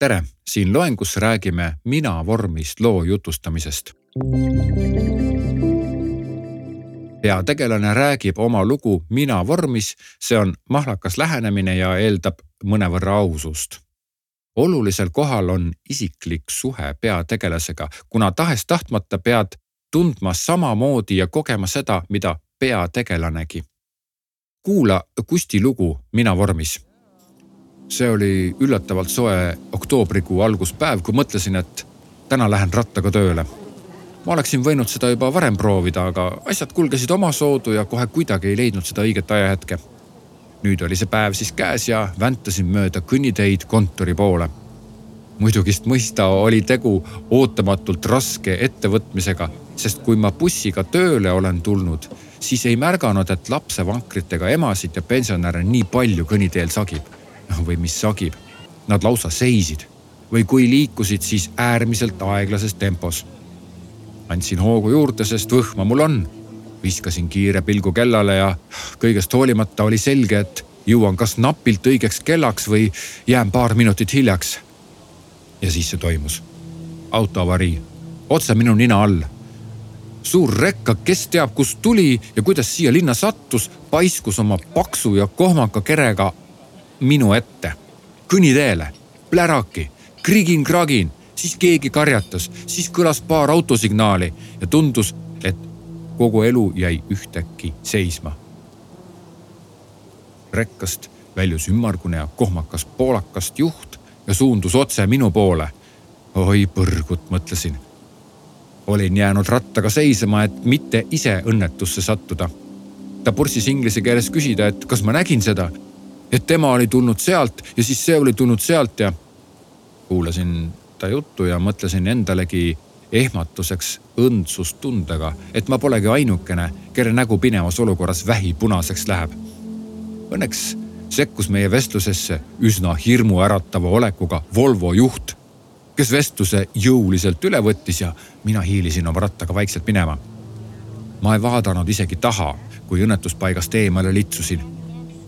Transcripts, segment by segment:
tere, siin loengus räägime mina vormis loo jutustamisest. peategelane räägib oma lugu mina vormis, see on mahlakas lähenemine ja eeldab mõnevõrra ausust. olulisel kohal on isiklik suhe peategelasega, kuna tahes-tahtmata pead tundma samamoodi ja kogema seda, mida peategelanegi. kuula Kusti lugu Mina vormis see oli üllatavalt soe oktoobrikuu alguspäev, kui mõtlesin, et täna lähen rattaga tööle. ma oleksin võinud seda juba varem proovida, aga asjad kulgesid omasoodu ja kohe kuidagi ei leidnud seda õiget ajahetke. nüüd oli see päev siis käes ja väntasin mööda kõnniteid kontori poole. muidugist mõista oli tegu ootamatult raske ettevõtmisega, sest kui ma bussiga tööle olen tulnud, siis ei märganud, et lapsevankritega emasid ja pensionäre nii palju kõnniteel sagib või mis sagib. Nad lausa seisid või kui liikusid, siis äärmiselt aeglases tempos. andsin hoogu juurde, sest võhma mul on. viskasin kiire pilgu kellale ja kõigest hoolimata oli selge, et jõuan kas napilt õigeks kellaks või jään paar minutit hiljaks. ja siis see toimus. autoavarii, otse minu nina all suur rekka, kes teab, kust tuli ja kuidas siia linna sattus, paiskus oma paksu ja kohmaka kerega minu ette, kõnniteele, pläraki, krigin-kragin, siis keegi karjatas, siis kõlas paar autosignaali ja tundus, et kogu elu jäi ühtäkki seisma. rekkast väljus ümmargune ja kohmakas poolakast juht ja suundus otse minu poole. oi põrgut, mõtlesin. olin jäänud rattaga seisma, et mitte ise õnnetusse sattuda. ta purssis inglise keeles küsida, et kas ma nägin seda et tema oli tulnud sealt ja siis see oli tulnud sealt ja. kuulasin ta juttu ja mõtlesin endalegi ehmatuseks õndsustundega, et ma polegi ainukene, kelle nägu pinevas olukorras vähi punaseks läheb. Õnneks sekkus meie vestlusesse üsna hirmuäratava olekuga Volvo juht, kes vestluse jõuliselt üle võttis ja mina hiilisin oma rattaga vaikselt minema. ma ei vaadanud isegi taha, kui õnnetuspaigast eemale litsusin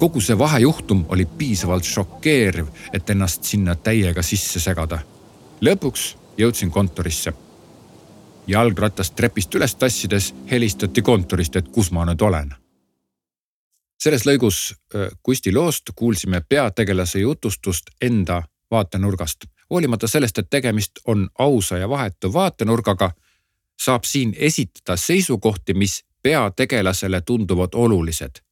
kogu see vahejuhtum oli piisavalt šokeeriv, et ennast sinna täiega sisse segada. lõpuks jõudsin kontorisse. jalgratast trepist üles tassides helistati kontorist, et kus ma nüüd olen. selles lõigus Kusti loost kuulsime peategelase jutustust enda vaatenurgast. hoolimata sellest, et tegemist on ausa ja vahetu vaatenurgaga, saab siin esitada seisukohti, mis peategelasele tunduvad olulised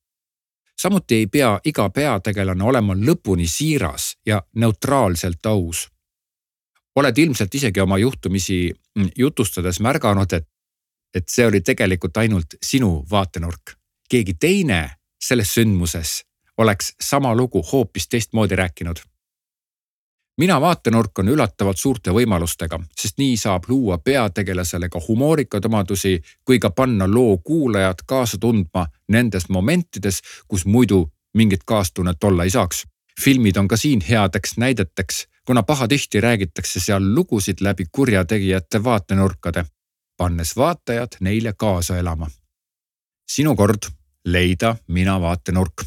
samuti ei pea iga peategelane olema lõpuni siiras ja neutraalselt aus. oled ilmselt isegi oma juhtumisi mm, jutustades märganud, et, et see oli tegelikult ainult sinu vaatenurk. keegi teine selles sündmuses oleks sama lugu hoopis teistmoodi rääkinud mina vaatenurk on üllatavalt suurte võimalustega, sest nii saab luua peategelasele ka humoorikaid omadusi kui ka panna loo kuulajad kaasa tundma nendes momentides, kus muidu mingit kaastunnet olla ei saaks. filmid on ka siin headeks näideteks, kuna pahatihti räägitakse seal lugusid läbi kurjategijate vaatenurkade, pannes vaatajad neile kaasa elama. sinu kord leida mina vaatenurk.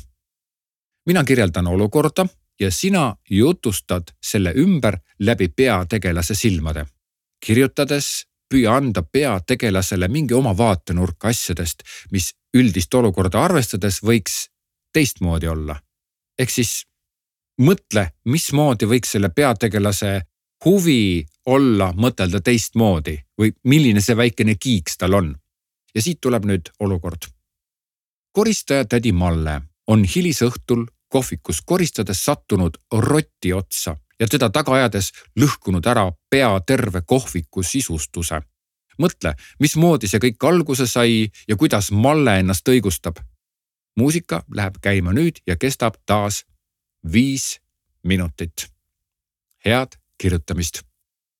mina kirjeldan olukorda ja sina jutustad selle ümber läbi peategelase silmade. kirjutades püüa anda peategelasele mingi oma vaatenurk asjadest, mis üldist olukorda arvestades võiks teistmoodi olla. ehk siis mõtle, mismoodi võiks selle peategelase huvi olla mõtelda teistmoodi või milline see väikene kiiks tal on. ja siit tuleb nüüd olukord. koristaja tädi Malle on hilisõhtul kohvikus koristades sattunud rotti otsa ja teda taga ajades lõhkunud ära pea terve kohviku sisustuse. mõtle, mismoodi see kõik alguse sai ja kuidas Malle ennast õigustab. muusika läheb käima nüüd ja kestab taas viis minutit. head kirjutamist